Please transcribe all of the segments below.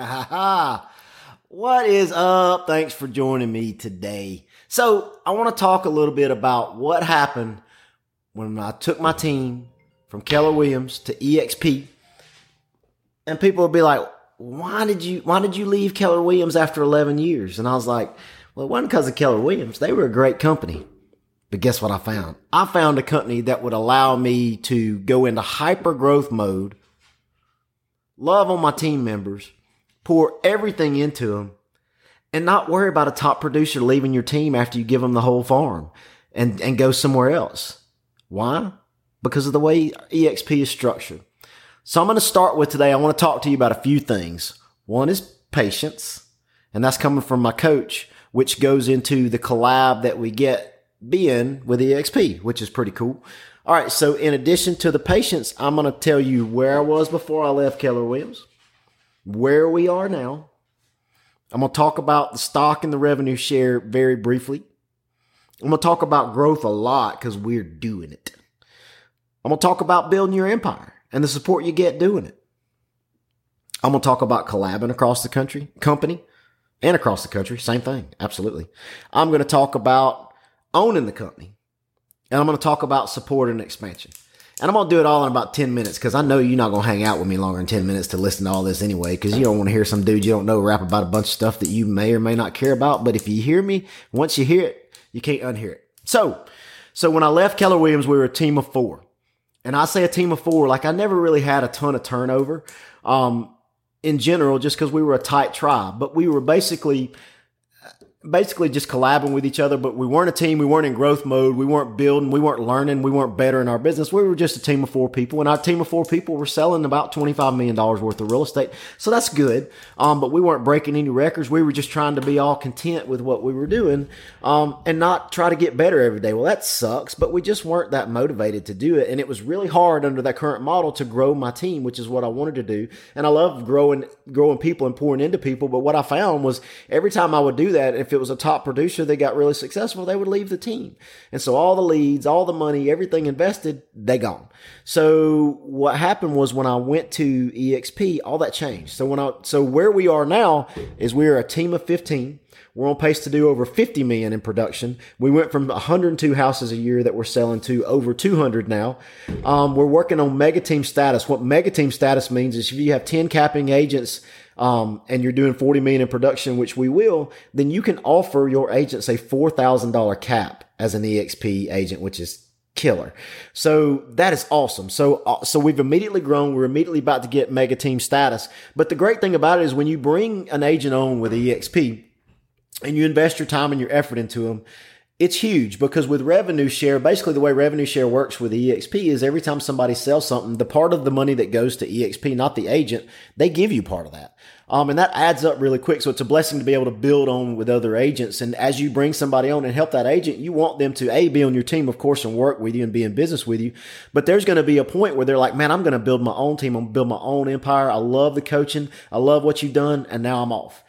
what is up? Thanks for joining me today. So, I want to talk a little bit about what happened when I took my team from Keller Williams to EXP. And people would be like, "Why did you why did you leave Keller Williams after 11 years?" And I was like, "Well, it wasn't because of Keller Williams. They were a great company. But guess what I found? I found a company that would allow me to go into hyper growth mode, love on my team members, pour everything into them, and not worry about a top producer leaving your team after you give them the whole farm and, and go somewhere else. Why? Because of the way EXP is structured. So I'm going to start with today. I want to talk to you about a few things. One is patience, and that's coming from my coach, which goes into the collab that we get being with EXP, which is pretty cool. All right, so in addition to the patience, I'm going to tell you where I was before I left Keller Williams, where we are now. I'm going to talk about the stock and the revenue share very briefly. I'm going to talk about growth a lot because we're doing it. I'm going to talk about building your empire and the support you get doing it. I'm going to talk about collabing across the country, company, and across the country. Same thing. Absolutely. I'm going to talk about owning the company. And I'm going to talk about support and expansion. And I'm to do it all in about 10 minutes because I know you're not to hang out with me longer than 10 minutes to listen to all this anyway because you don't want to hear some dude you don't know rap about a bunch of stuff that you may or may not care about. But if you hear me, once you hear it, you can't unhear it. So, so when I left Keller Williams, we were a team of four. And I say a team of four, like I never really had a ton of turnover um, in general, just because we were a tight tribe. But we were basically basically just collabing with each other, but we weren't a team. We weren't in growth mode. We weren't building. We weren't learning. We weren't better in our business. We were just a team of four people, and our team of four people were selling about $25 million worth of real estate. So that's good. Um, but we weren't breaking any records. We were just trying to be all content with what we were doing, um, and not try to get better every day. Well, that sucks, but we just weren't that motivated to do it. And it was really hard under that current model to grow my team, which is what I wanted to do. And I love growing, growing people and pouring into people. But what I found was every time I would do that, if if it was a top producer that got really successful, they would leave the team. And so all the leads, all the money, everything invested, they gone. So what happened was when I went to EXP, all that changed. So when I, so where we are now is we're a team of 15. We're on pace to do over 50 million in production. We went from 102 houses a year that we're selling to over 200 now. Um, we're working on mega team status. What mega team status means is if you have 10 capping agents um, and you're doing 40 million in production, which we will, then you can offer your agents a $4,000 cap as an EXP agent, which is killer. So that is awesome. So, uh, so we've immediately grown. We're immediately about to get mega team status. But the great thing about it is when you bring an agent on with EXP and you invest your time and your effort into them, it's huge because with revenue share, basically the way revenue share works with EXP is every time somebody sells something, the part of the money that goes to EXP, not the agent, they give you part of that. Um, and that adds up really quick. So it's a blessing to be able to build on with other agents. And as you bring somebody on and help that agent, you want them to A, be on your team, of course, and work with you and be in business with you. But there's going to be a point where they're like, man, I'm going to build my own team. I'm going to build my own empire. I love the coaching. I love what you've done. And now I'm off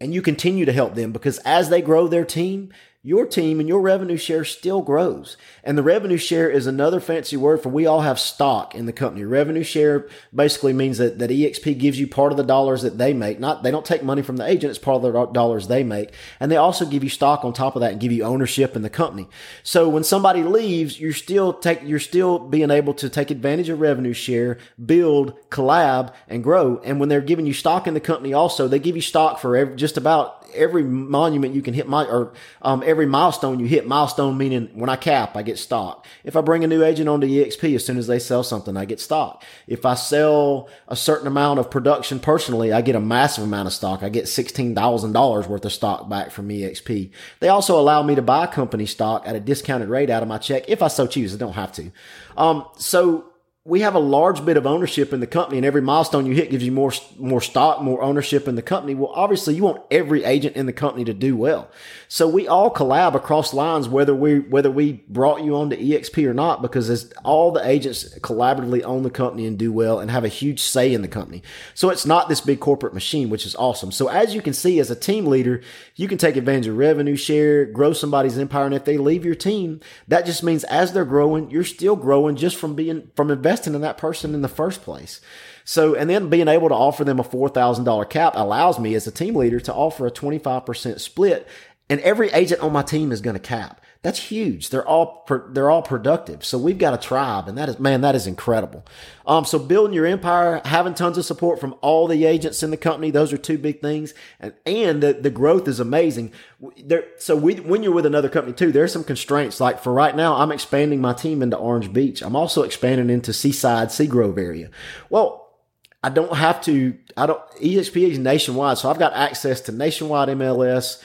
and you continue to help them because as they grow their team, your team and your revenue share still grows. And the revenue share is another fancy word for we all have stock in the company. Revenue share basically means that, that EXP gives you part of the dollars that they make. Not, they don't take money from the agent. It's part of the dollars they make. And they also give you stock on top of that and give you ownership in the company. So when somebody leaves, you're still take, you're still being able to take advantage of revenue share, build, collab, and grow. And when they're giving you stock in the company also, they give you stock for every, just about every monument you can hit my or um, every milestone you hit milestone meaning when I cap I get stock. If I bring a new agent onto EXP as soon as they sell something I get stock. If I sell a certain amount of production personally I get a massive amount of stock. I get sixteen thousand dollars worth of stock back from EXP. They also allow me to buy company stock at a discounted rate out of my check if I so choose. I don't have to. Um, so we have a large bit of ownership in the company and every milestone you hit gives you more more stock more ownership in the company. Well obviously you want every agent in the company to do well. So we all collab across lines whether we whether we brought you on to exp or not because as all the agents collaboratively own the company and do well and have a huge say in the company. So it's not this big corporate machine which is awesome. So as you can see as a team leader you can take advantage of revenue share grow somebody's empire and if they leave your team that just means as they're growing you're still growing just from being from investing investing in that person in the first place. So, and then being able to offer them a $4,000 cap allows me as a team leader to offer a 25% split and every agent on my team is going to cap. That's huge. They're all they're all productive. So we've got a tribe, and that is man, that is incredible. Um, so building your empire, having tons of support from all the agents in the company, those are two big things, and and the, the growth is amazing. There, so we when you're with another company too, there's some constraints. Like for right now, I'm expanding my team into Orange Beach. I'm also expanding into Seaside, Seagrove area. Well, I don't have to. I don't. EXP is nationwide, so I've got access to nationwide MLS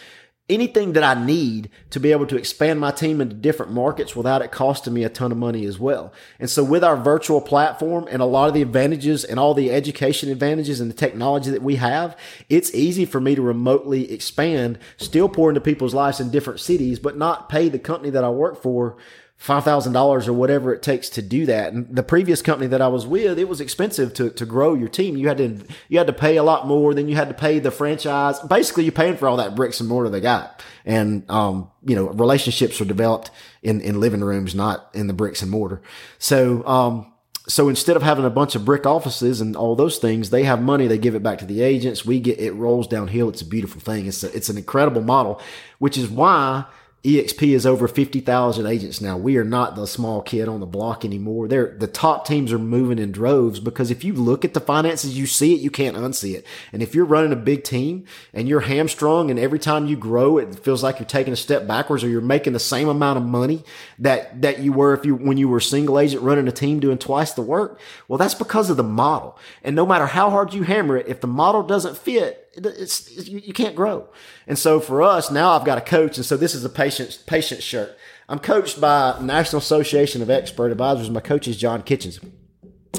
anything that I need to be able to expand my team into different markets without it costing me a ton of money as well. And so with our virtual platform and a lot of the advantages and all the education advantages and the technology that we have, it's easy for me to remotely expand, still pour into people's lives in different cities, but not pay the company that I work for $5,000 or whatever it takes to do that. And the previous company that I was with, it was expensive to, to grow your team. You had to, you had to pay a lot more than you had to pay the franchise. Basically, you're paying for all that bricks and mortar they got. And, um, you know, relationships are developed in, in living rooms, not in the bricks and mortar. So, um, so instead of having a bunch of brick offices and all those things, they have money. They give it back to the agents. We get, it rolls downhill. It's a beautiful thing. It's a, it's an incredible model, which is why EXP is over 50,000 agents now. We are not the small kid on the block anymore. They're, the top teams are moving in droves because if you look at the finances, you see it, you can't unsee it. And if you're running a big team and you're hamstrung and every time you grow, it feels like you're taking a step backwards or you're making the same amount of money that, that you were if you, when you were single agent running a team doing twice the work. Well, that's because of the model. And no matter how hard you hammer it, if the model doesn't fit, it's, you, you, can't grow. And so for us now, I've got a coach, and so this is a patient patient shirt. I'm coached by National Association of Expert Advisors. My coach is John Kitchens.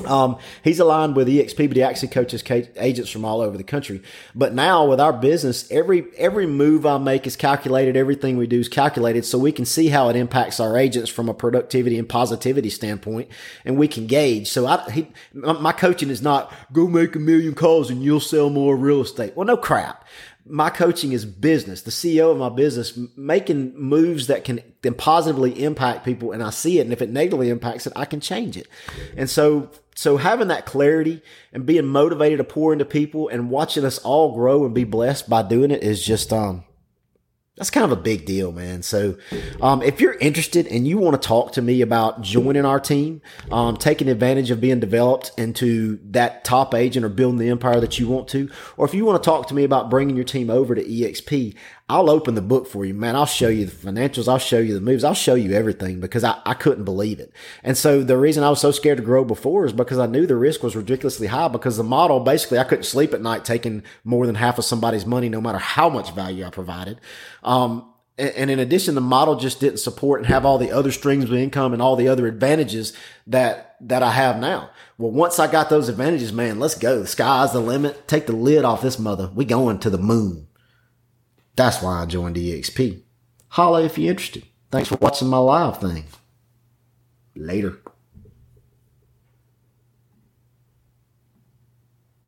Um, he's aligned with EXP, but he actually coaches agents from all over the country. But now with our business, every, every move I make is calculated. Everything we do is calculated so we can see how it impacts our agents from a productivity and positivity standpoint and we can gauge. So I, he, my coaching is not go make a million calls and you'll sell more real estate. Well, no crap my coaching is business, the CEO of my business, making moves that can then positively impact people. And I see it. And if it negatively impacts it, I can change it. And so so having that clarity and being motivated to pour into people and watching us all grow and be blessed by doing it is just um that's kind of a big deal, man. So, um, if you're interested and you want to talk to me about joining our team, um, taking advantage of being developed into that top agent or building the empire that you want to, or if you want to talk to me about bringing your team over to EXP, I'll open the book for you, man. I'll show you the financials. I'll show you the moves. I'll show you everything because I, I couldn't believe it. And so the reason I was so scared to grow before is because I knew the risk was ridiculously high because the model basically I couldn't sleep at night taking more than half of somebody's money, no matter how much value I provided. Um, and in addition, the model just didn't support and have all the other streams of income and all the other advantages that, that I have now. Well, once I got those advantages, man, let's go. The sky's the limit. Take the lid off this mother. We going to the moon. That's why I joined EXP. Holla if you're interested. Thanks for watching my live thing. Later.